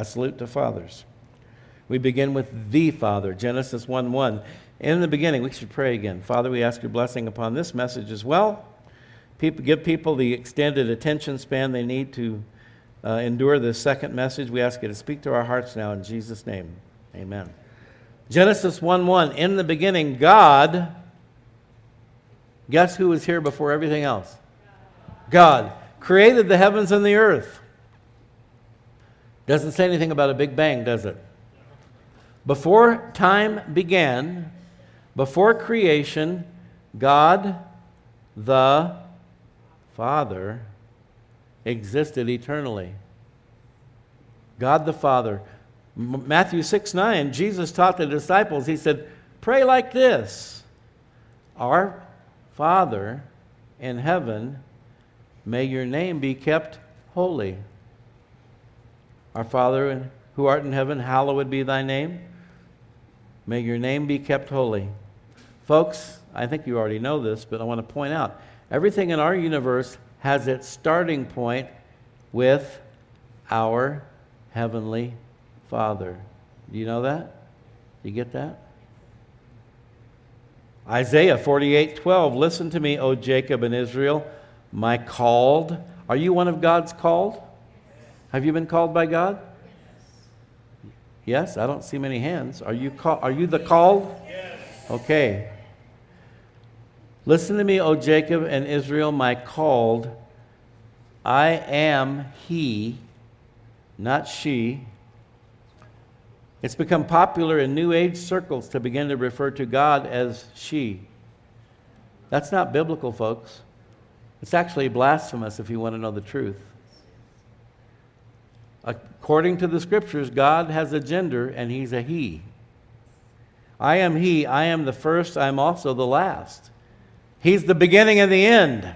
A salute to fathers. We begin with the Father, Genesis 1 1. In the beginning, we should pray again. Father, we ask your blessing upon this message as well. People, give people the extended attention span they need to uh, endure this second message. We ask you to speak to our hearts now in Jesus' name. Amen. Genesis 1 1. In the beginning, God. Guess who was here before everything else? God created the heavens and the earth. Doesn't say anything about a big bang, does it? Before time began, before creation, God the Father existed eternally. God the Father. Matthew 6 9, Jesus taught the disciples, He said, Pray like this Our Father in heaven, may your name be kept holy. Our Father who art in heaven, hallowed be thy name. May your name be kept holy. Folks, I think you already know this, but I want to point out everything in our universe has its starting point with our Heavenly Father. Do you know that? Do you get that? Isaiah 48 12. Listen to me, O Jacob and Israel, my called. Are you one of God's called? Have you been called by God? Yes, Yes, I don't see many hands. Are you, call, are you the called? Yes. Okay. Listen to me, O Jacob and Israel, my called. I am he, not she. It's become popular in New Age circles to begin to refer to God as she. That's not biblical, folks. It's actually blasphemous if you want to know the truth. According to the scriptures, God has a gender and he's a he. I am he, I am the first, I am also the last. He's the beginning and the end.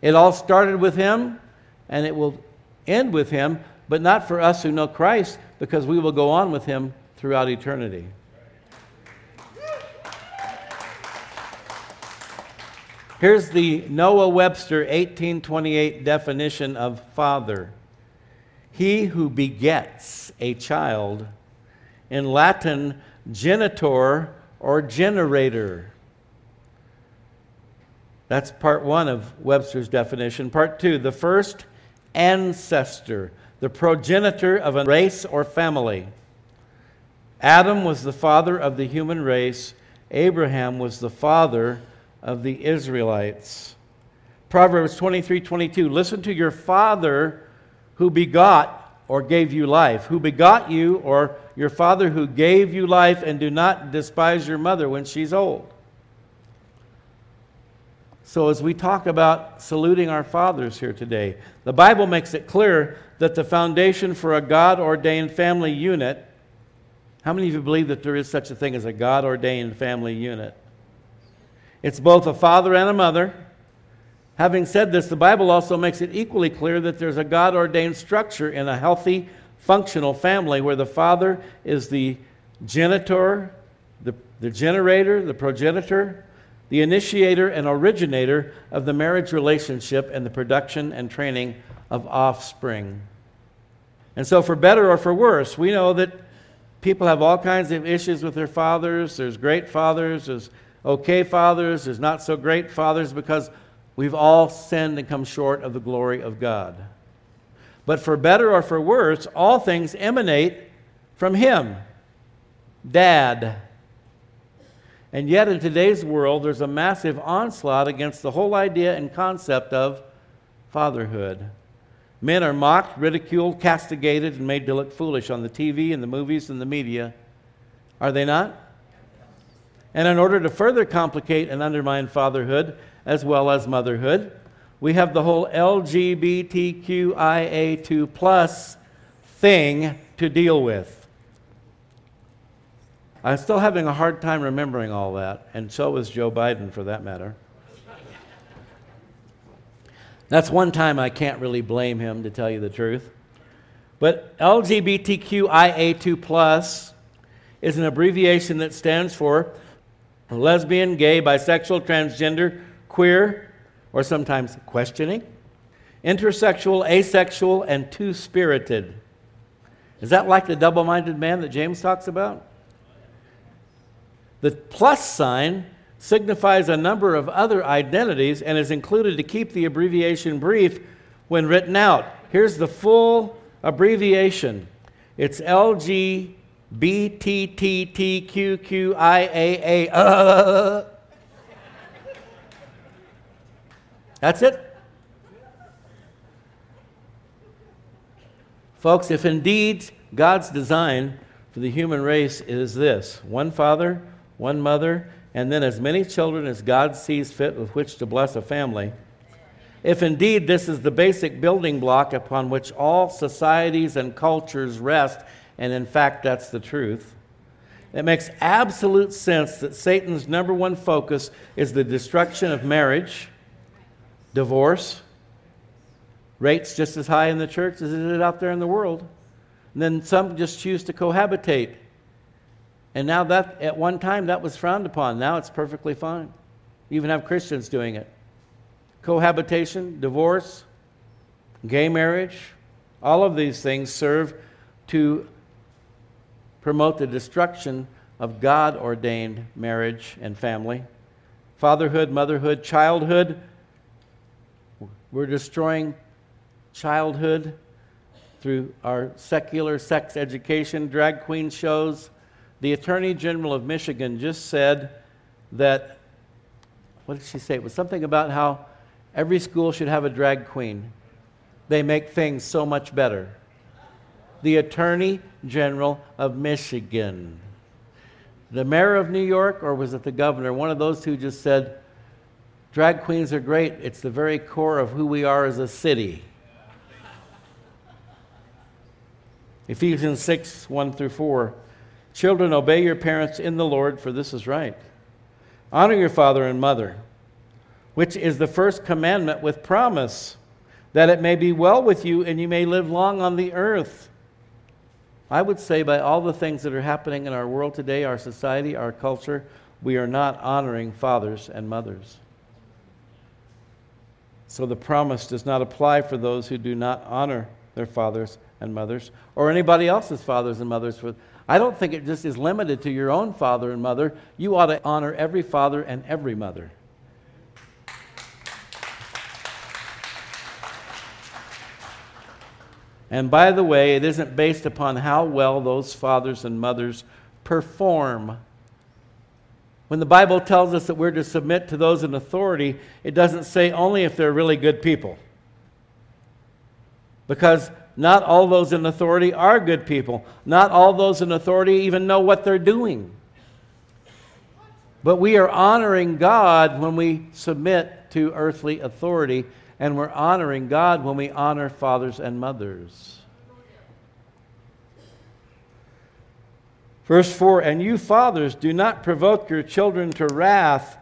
It all started with him and it will end with him, but not for us who know Christ because we will go on with him throughout eternity. Here's the Noah Webster 1828 definition of father he who begets a child. In Latin, genitor or generator. That's part one of Webster's definition. Part two, the first ancestor, the progenitor of a race or family. Adam was the father of the human race, Abraham was the father of the Israelites. Proverbs 23 22, listen to your father who begot or gave you life, who begot you, or your father who gave you life, and do not despise your mother when she's old. So, as we talk about saluting our fathers here today, the Bible makes it clear that the foundation for a God ordained family unit. How many of you believe that there is such a thing as a God ordained family unit? It's both a father and a mother Having said this, the Bible also makes it equally clear that there's a God ordained structure in a healthy, functional family where the father is the genitor, the, the generator, the progenitor, the initiator and originator of the marriage relationship and the production and training of offspring. And so, for better or for worse, we know that people have all kinds of issues with their fathers. There's great fathers, there's okay fathers, there's not so great fathers because We've all sinned and come short of the glory of God. But for better or for worse, all things emanate from Him, Dad. And yet, in today's world, there's a massive onslaught against the whole idea and concept of fatherhood. Men are mocked, ridiculed, castigated, and made to look foolish on the TV and the movies and the media. Are they not? And in order to further complicate and undermine fatherhood, as well as motherhood. We have the whole LGBTQIA2 plus thing to deal with. I'm still having a hard time remembering all that, and so is Joe Biden for that matter. That's one time I can't really blame him, to tell you the truth. But LGBTQIA2 plus is an abbreviation that stands for lesbian, gay, bisexual, transgender, queer, or sometimes questioning, intersexual, asexual, and two spirited. Is that like the double minded man that James talks about? The plus sign signifies a number of other identities and is included to keep the abbreviation brief when written out. Here's the full abbreviation it's LGBTTTQQIAA. Uh. That's it. Folks, if indeed God's design for the human race is this one father, one mother, and then as many children as God sees fit with which to bless a family, if indeed this is the basic building block upon which all societies and cultures rest, and in fact that's the truth, it makes absolute sense that Satan's number one focus is the destruction of marriage, divorce, rates just as high in the church as it is out there in the world. And then some just choose to cohabitate. And now that, at one time, that was frowned upon. Now it's perfectly fine. You even have Christians doing it. Cohabitation, divorce, gay marriage, all of these things serve to promote the destruction of God ordained marriage and family. Fatherhood, motherhood, childhood. We're destroying childhood through our secular sex education, drag queen shows. The Attorney General of Michigan just said that, what did she say? It was something about how every school should have a drag queen. They make things so much better. The Attorney General of Michigan. The mayor of New York, or was it the governor? One of those two just said, Drag queens are great. It's the very core of who we are as a city. Ephesians 6 1 through 4. Children, obey your parents in the Lord, for this is right. Honor your father and mother, which is the first commandment with promise, that it may be well with you and you may live long on the earth. I would say, by all the things that are happening in our world today, our society, our culture, we are not honoring fathers and mothers. So the promise does not apply for those who do not honor their fathers and mothers, or anybody else's fathers and mothers. I don't think it just is limited to your own father and mother. You ought to honor every father and every mother. And by the way, it isn't based upon how well those fathers and mothers perform. When the Bible tells us that we're to submit to those in authority, it doesn't say only if they're really good people. Because not all those in authority are good people. Not all those in authority even know what they're doing. But we are honoring God when we submit to earthly authority, and we're honoring God when we honor fathers and mothers. Verse 4 And you fathers, do not provoke your children to wrath,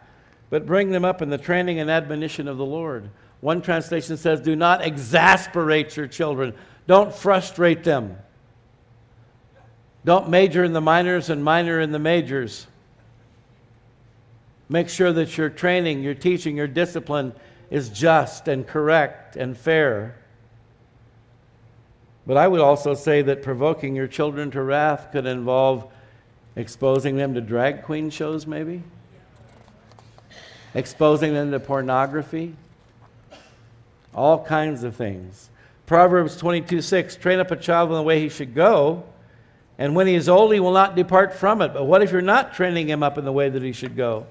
but bring them up in the training and admonition of the Lord. One translation says, Do not exasperate your children don't frustrate them. Don't major in the minors and minor in the majors. Make sure that your training, your teaching, your discipline is just and correct and fair. But I would also say that provoking your children to wrath could involve exposing them to drag queen shows, maybe, exposing them to pornography, all kinds of things. Proverbs 22 6 train up a child in the way he should go, and when he is old, he will not depart from it. But what if you're not training him up in the way that he should go?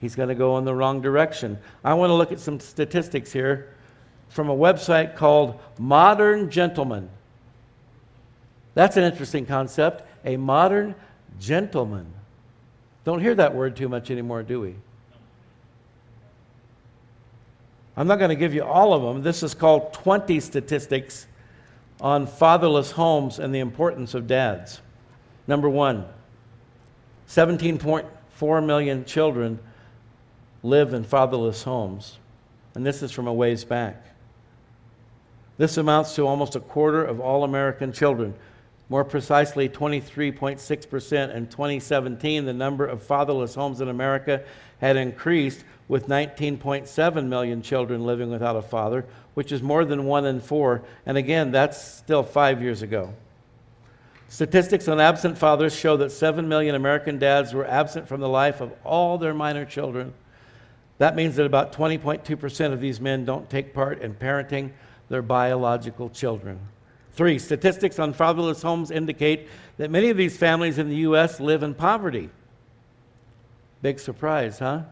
He's going to go in the wrong direction. I want to look at some statistics here from a website called Modern Gentleman. That's an interesting concept. A modern gentleman. Don't hear that word too much anymore, do we? I'm not going to give you all of them. This is called 20 statistics on fatherless homes and the importance of dads. Number one 17.4 million children live in fatherless homes. And this is from a ways back. This amounts to almost a quarter of all American children. More precisely, 23.6% in 2017, the number of fatherless homes in America had increased with 19.7 million children living without a father, which is more than one in four. And again, that's still five years ago. Statistics on absent fathers show that 7 million American dads were absent from the life of all their minor children. That means that about 20.2% of these men don't take part in parenting their biological children. Three, statistics on fatherless homes indicate that many of these families in the U.S. live in poverty. Big surprise, huh?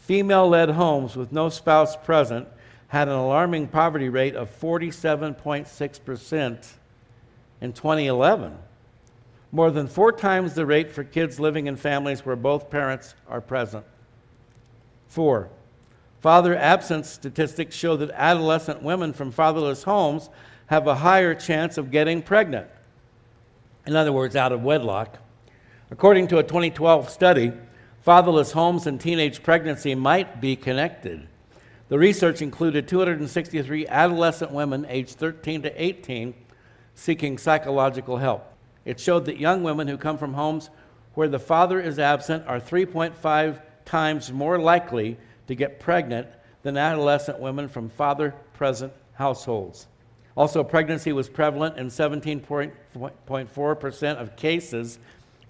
Female led homes with no spouse present had an alarming poverty rate of 47.6% in 2011, more than four times the rate for kids living in families where both parents are present. Four, father absence statistics show that adolescent women from fatherless homes have a higher chance of getting pregnant. In other words, out of wedlock. According to a 2012 study, fatherless homes and teenage pregnancy might be connected. The research included 263 adolescent women aged 13 to 18 seeking psychological help. It showed that young women who come from homes where the father is absent are 3.5 times more likely to get pregnant than adolescent women from father present households. Also, pregnancy was prevalent in 17.4% of cases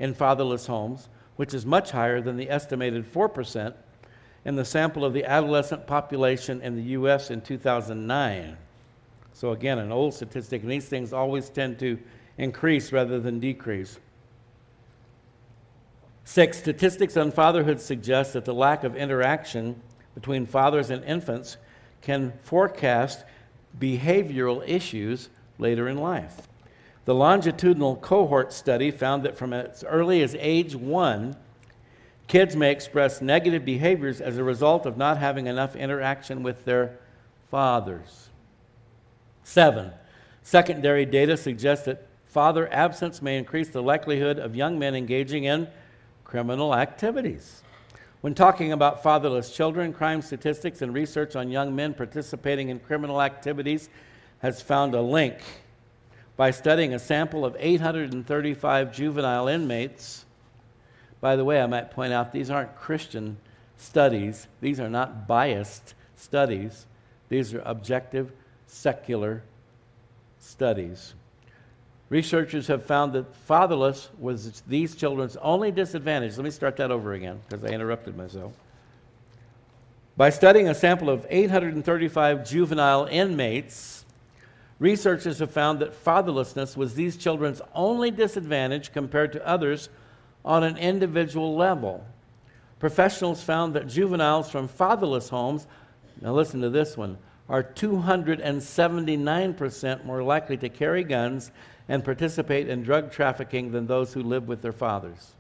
in fatherless homes, which is much higher than the estimated 4% in the sample of the adolescent population in the U.S. in 2009. So, again, an old statistic, and these things always tend to increase rather than decrease. Six, statistics on fatherhood suggest that the lack of interaction between fathers and infants can forecast behavioral issues later in life. The longitudinal cohort study found that from as early as age one, kids may express negative behaviors as a result of not having enough interaction with their fathers. Seven, secondary data suggests that father absence may increase the likelihood of young men engaging in criminal activities. When talking about fatherless children, crime statistics and research on young men participating in criminal activities has found a link. By studying a sample of 835 juvenile inmates, by the way, I might point out these aren't Christian studies, these are not biased studies, these are objective secular studies. Researchers have found that fatherless was these children's only disadvantage. Let me start that over again because I interrupted myself. By studying a sample of 835 juvenile inmates, researchers have found that fatherlessness was these children's only disadvantage compared to others on an individual level. Professionals found that juveniles from fatherless homes, now listen to this one, are 279% more likely to carry guns and participate in drug trafficking than those who live with their fathers.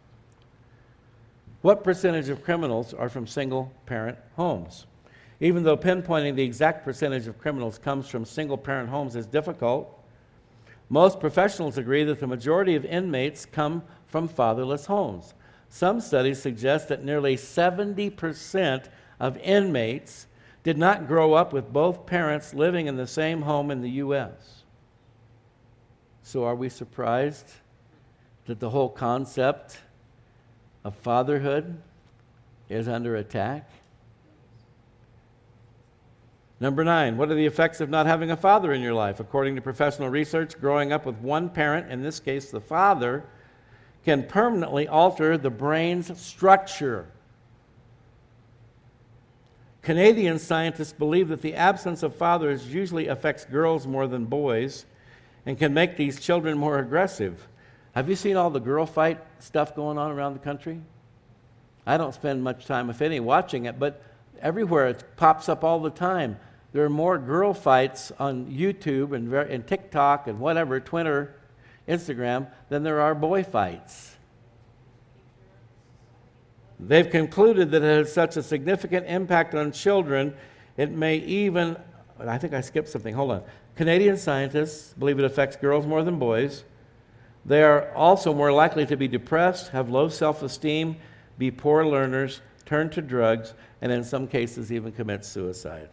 What percentage of criminals are from single parent homes? Even though pinpointing the exact percentage of criminals comes from single parent homes is difficult, most professionals agree that the majority of inmates come from fatherless homes. Some studies suggest that nearly 70% of inmates did not grow up with both parents living in the same home in the U.S. So, are we surprised that the whole concept of fatherhood is under attack? Number nine, what are the effects of not having a father in your life? According to professional research, growing up with one parent, in this case the father, can permanently alter the brain's structure. Canadian scientists believe that the absence of fathers usually affects girls more than boys and can make these children more aggressive. Have you seen all the girl fight stuff going on around the country? I don't spend much time, if any, watching it, but everywhere it pops up all the time. There are more girl fights on YouTube and, and TikTok and whatever, Twitter, Instagram, than there are boy fights. They've concluded that it has such a significant impact on children, it may even, I think I skipped something, hold on. Canadian scientists believe it affects girls more than boys. They are also more likely to be depressed, have low self esteem, be poor learners, turn to drugs, and in some cases even commit suicide.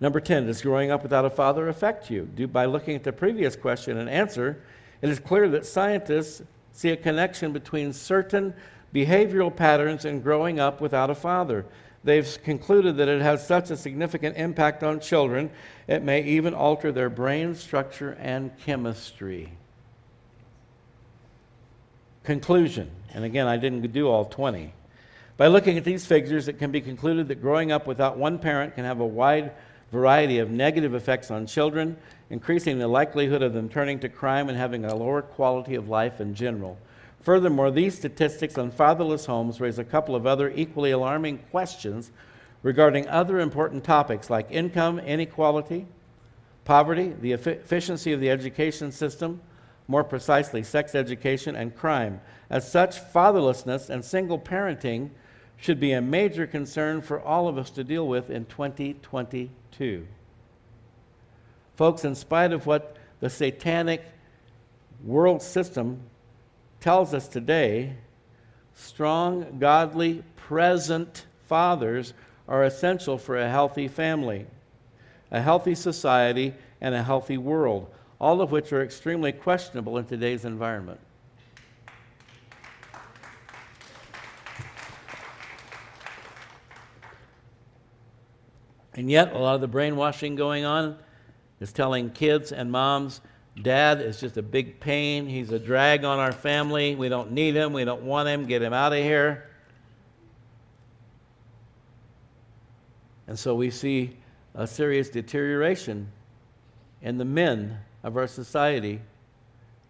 Number 10, does growing up without a father affect you? Do, by looking at the previous question and answer, it is clear that scientists see a connection between certain behavioral patterns and growing up without a father. They've concluded that it has such a significant impact on children, it may even alter their brain structure and chemistry. Conclusion. And again, I didn't do all 20. By looking at these figures, it can be concluded that growing up without one parent can have a wide variety of negative effects on children, increasing the likelihood of them turning to crime and having a lower quality of life in general. Furthermore, these statistics on fatherless homes raise a couple of other equally alarming questions regarding other important topics like income inequality, poverty, the efficiency of the education system, more precisely, sex education, and crime. As such, fatherlessness and single parenting should be a major concern for all of us to deal with in 2022. Folks, in spite of what the satanic world system tells us today, strong, godly, present fathers are essential for a healthy family, a healthy society, and a healthy world, all of which are extremely questionable in today's environment. And yet, a lot of the brainwashing going on is telling kids and moms Dad is just a big pain. He's a drag on our family. We don't need him. We don't want him. Get him out of here. And so we see a serious deterioration in the men of our society,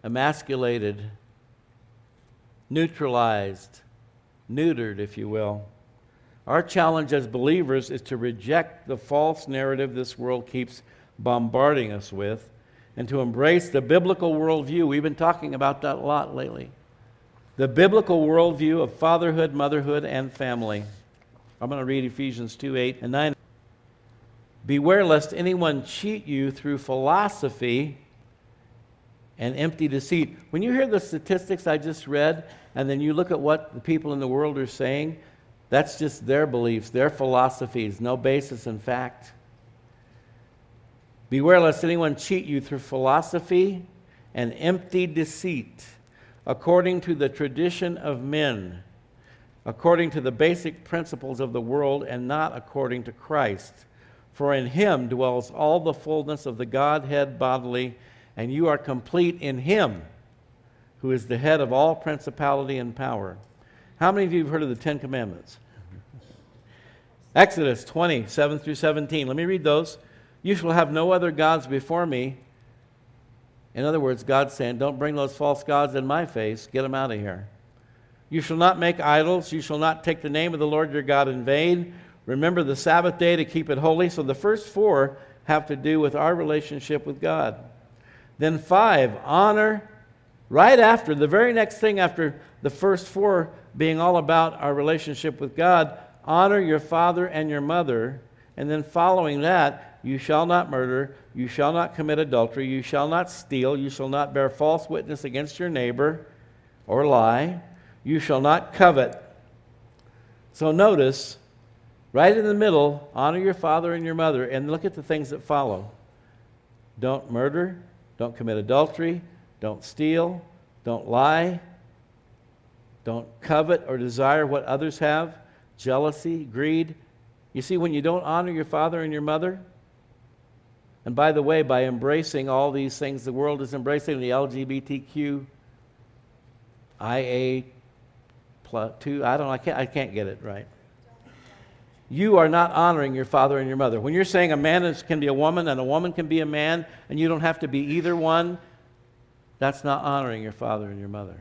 emasculated, neutralized, neutered, if you will. Our challenge as believers is to reject the false narrative this world keeps bombarding us with and to embrace the biblical worldview. We've been talking about that a lot lately. The biblical worldview of fatherhood, motherhood, and family. I'm going to read Ephesians 2 8 and 9. Beware lest anyone cheat you through philosophy and empty deceit. When you hear the statistics I just read, and then you look at what the people in the world are saying, that's just their beliefs, their philosophies, no basis in fact. Beware lest anyone cheat you through philosophy and empty deceit, according to the tradition of men, according to the basic principles of the world, and not according to Christ. For in him dwells all the fullness of the Godhead bodily, and you are complete in him, who is the head of all principality and power. How many of you have heard of the Ten Commandments? Exodus 20, 7 through 17. Let me read those. You shall have no other gods before me. In other words, God's saying, Don't bring those false gods in my face. Get them out of here. You shall not make idols. You shall not take the name of the Lord your God in vain. Remember the Sabbath day to keep it holy. So the first four have to do with our relationship with God. Then five, honor. Right after, the very next thing after the first four being all about our relationship with God, honor your father and your mother. And then following that, you shall not murder, you shall not commit adultery, you shall not steal, you shall not bear false witness against your neighbor or lie, you shall not covet. So notice, right in the middle, honor your father and your mother, and look at the things that follow. Don't murder, don't commit adultery, don't steal, don't lie, don't covet or desire what others have, jealousy, greed. You see, when you don't honor your father and your mother, and by the way, by embracing all these things, the world is embracing the LGBTQ, IA plus two. I don't. I can't. I can't get it right. You are not honoring your father and your mother. When you're saying a man is, can be a woman and a woman can be a man, and you don't have to be either one, that's not honoring your father and your mother.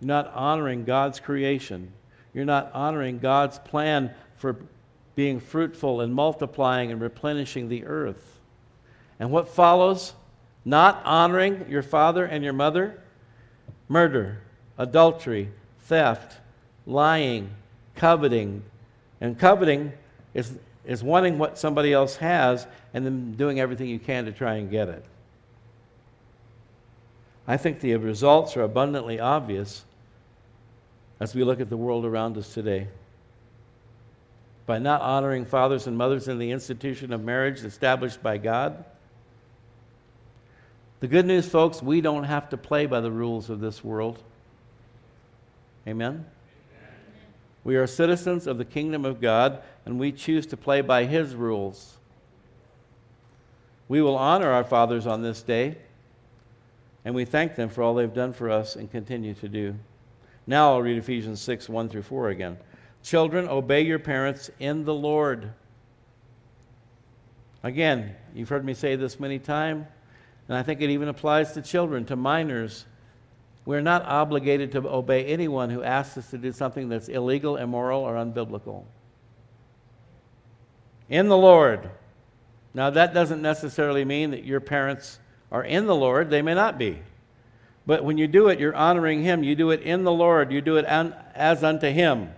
You're not honoring God's creation. You're not honoring God's plan for being fruitful and multiplying and replenishing the earth. And what follows? Not honoring your father and your mother? Murder, adultery, theft, lying, coveting. And coveting is, is wanting what somebody else has and then doing everything you can to try and get it. I think the results are abundantly obvious as we look at the world around us today by not honoring fathers and mothers in the institution of marriage established by God. The good news, folks, we don't have to play by the rules of this world. Amen? We are citizens of the kingdom of God, and we choose to play by His rules. We will honor our fathers on this day. And we thank them for all they've done for us and continue to do. Now I'll read Ephesians 6 1 through 4 again. Children, obey your parents in the Lord. Again, you've heard me say this many times, and I think it even applies to children, to minors. We're not obligated to obey anyone who asks us to do something that's illegal, immoral, or unbiblical. In the Lord. Now, that doesn't necessarily mean that your parents are in the Lord, they may not be. But when you do it, you're honoring Him. You do it in the Lord, you do it as unto Him.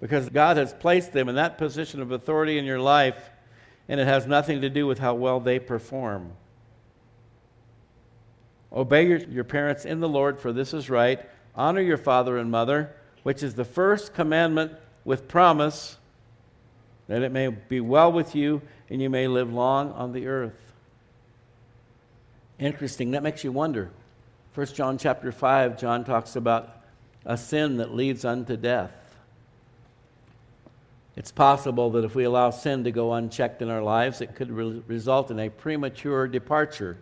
Because God has placed them in that position of authority in your life, and it has nothing to do with how well they perform. Obey your, your parents in the Lord, for this is right. Honor your father and mother, which is the first commandment with promise that it may be well with you and you may live long on the earth. Interesting. That makes you wonder. 1 John chapter 5, John talks about a sin that leads unto death. It's possible that if we allow sin to go unchecked in our lives, it could re- result in a premature departure.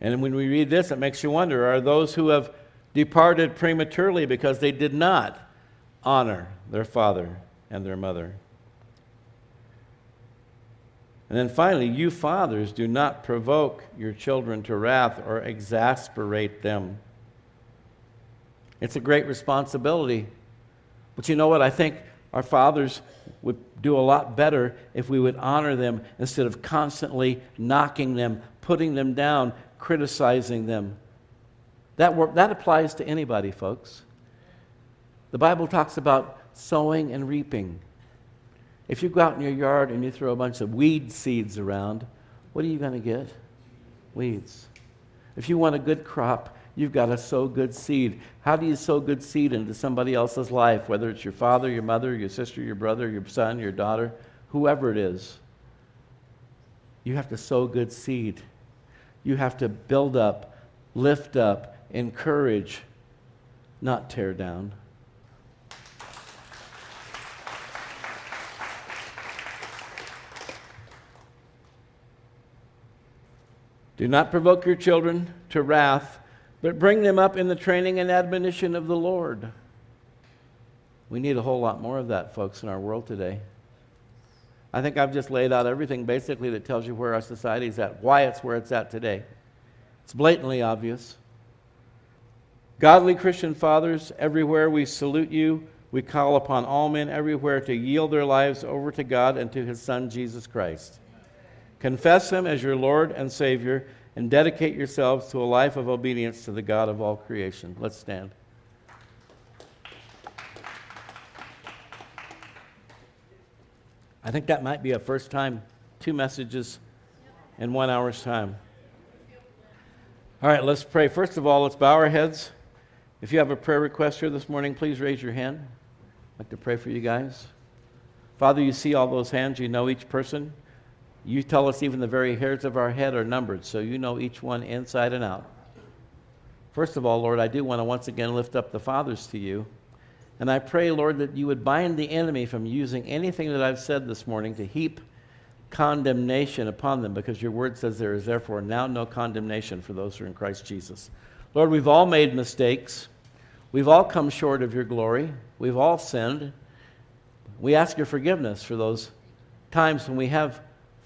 And when we read this, it makes you wonder are those who have departed prematurely because they did not honor their father and their mother? And then finally, you fathers do not provoke your children to wrath or exasperate them. It's a great responsibility. But you know what? I think our fathers would do a lot better if we would honor them instead of constantly knocking them, putting them down, criticizing them. That, that applies to anybody, folks. The Bible talks about sowing and reaping. If you go out in your yard and you throw a bunch of weed seeds around, what are you going to get? Weeds. If you want a good crop, you've got to sow good seed. How do you sow good seed into somebody else's life, whether it's your father, your mother, your sister, your brother, your son, your daughter, whoever it is? You have to sow good seed. You have to build up, lift up, encourage, not tear down. Do not provoke your children to wrath, but bring them up in the training and admonition of the Lord. We need a whole lot more of that, folks, in our world today. I think I've just laid out everything basically that tells you where our society is at, why it's where it's at today. It's blatantly obvious. Godly Christian fathers, everywhere we salute you. We call upon all men everywhere to yield their lives over to God and to his Son, Jesus Christ. Confess Him as your Lord and Savior, and dedicate yourselves to a life of obedience to the God of all creation. Let's stand. I think that might be a first time, two messages in one hour's time. All right, let's pray. First of all, let's bow our heads. If you have a prayer request here this morning, please raise your hand. I'd like to pray for you guys. Father, you see all those hands, you know each person. You tell us even the very hairs of our head are numbered, so you know each one inside and out. First of all, Lord, I do want to once again lift up the fathers to you. And I pray, Lord, that you would bind the enemy from using anything that I've said this morning to heap condemnation upon them, because your word says there is therefore now no condemnation for those who are in Christ Jesus. Lord, we've all made mistakes. We've all come short of your glory. We've all sinned. We ask your forgiveness for those times when we have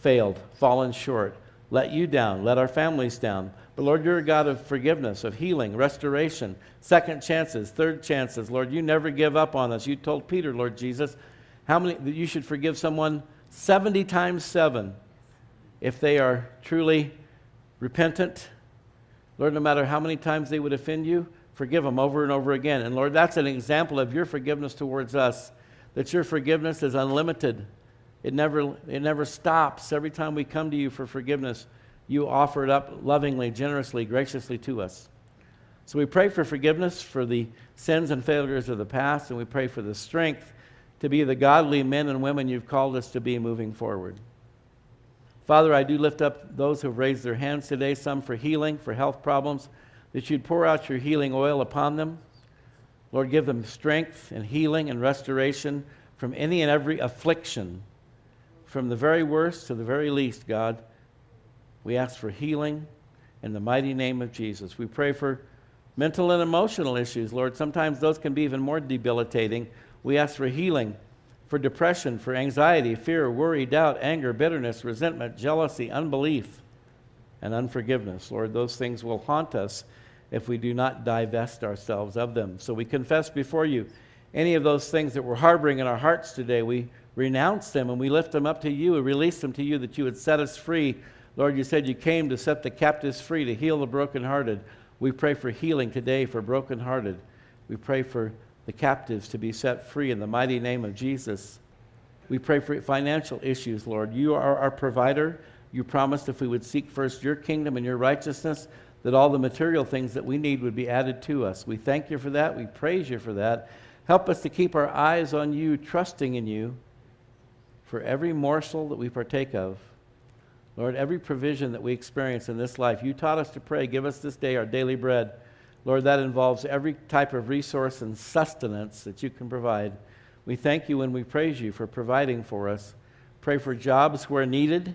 failed, fallen short, let you down, let our families down. But Lord, you're a God of forgiveness, of healing, restoration, second chances, third chances. Lord, you never give up on us. You told Peter, Lord Jesus, how many that you should forgive someone 70 times 7 if they are truly repentant. Lord, no matter how many times they would offend you, forgive them over and over again. And Lord, that's an example of your forgiveness towards us, that your forgiveness is unlimited. It never, it never stops. Every time we come to you for forgiveness, you offer it up lovingly, generously, graciously to us. So we pray for forgiveness for the sins and failures of the past, and we pray for the strength to be the godly men and women you've called us to be moving forward. Father, I do lift up those who've raised their hands today, some for healing, for health problems, that you'd pour out your healing oil upon them. Lord, give them strength and healing and restoration from any and every affliction from the very worst to the very least, God, we ask for healing in the mighty name of Jesus. We pray for mental and emotional issues, Lord. Sometimes those can be even more debilitating. We ask for healing for depression, for anxiety, fear, worry, doubt, anger, bitterness, resentment, jealousy, unbelief, and unforgiveness. Lord, those things will haunt us if we do not divest ourselves of them. So we confess before you any of those things that we're harboring in our hearts today. We renounce them and we lift them up to you and release them to you that you would set us free. Lord, you said you came to set the captives free, to heal the brokenhearted. We pray for healing today for brokenhearted. We pray for the captives to be set free in the mighty name of Jesus. We pray for financial issues, Lord. You are our provider. You promised if we would seek first your kingdom and your righteousness, that all the material things that we need would be added to us. We thank you for that. We praise you for that. Help us to keep our eyes on you, trusting in you for every morsel that we partake of. Lord, every provision that we experience in this life, you taught us to pray, give us this day our daily bread. Lord, that involves every type of resource and sustenance that you can provide. We thank you and we praise you for providing for us. Pray for jobs where needed,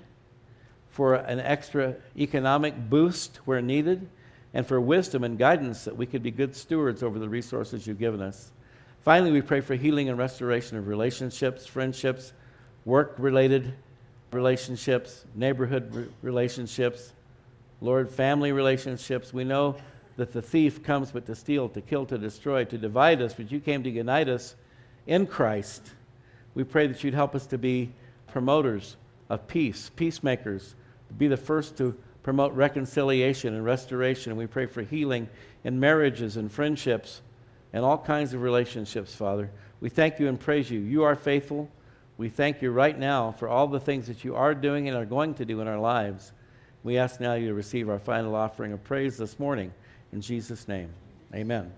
for an extra economic boost where needed, and for wisdom and guidance that we could be good stewards over the resources you've given us. Finally, we pray for healing and restoration of relationships, friendships, work related relationships, neighborhood re- relationships, Lord, family relationships. We know that the thief comes but to steal, to kill, to destroy, to divide us, but you came to unite us in Christ. We pray that you'd help us to be promoters of peace, peacemakers, to be the first to promote reconciliation and restoration. We pray for healing in marriages and friendships and all kinds of relationships, Father. We thank you and praise you. You are faithful. We thank you right now for all the things that you are doing and are going to do in our lives. We ask now you to receive our final offering of praise this morning. In Jesus' name, amen.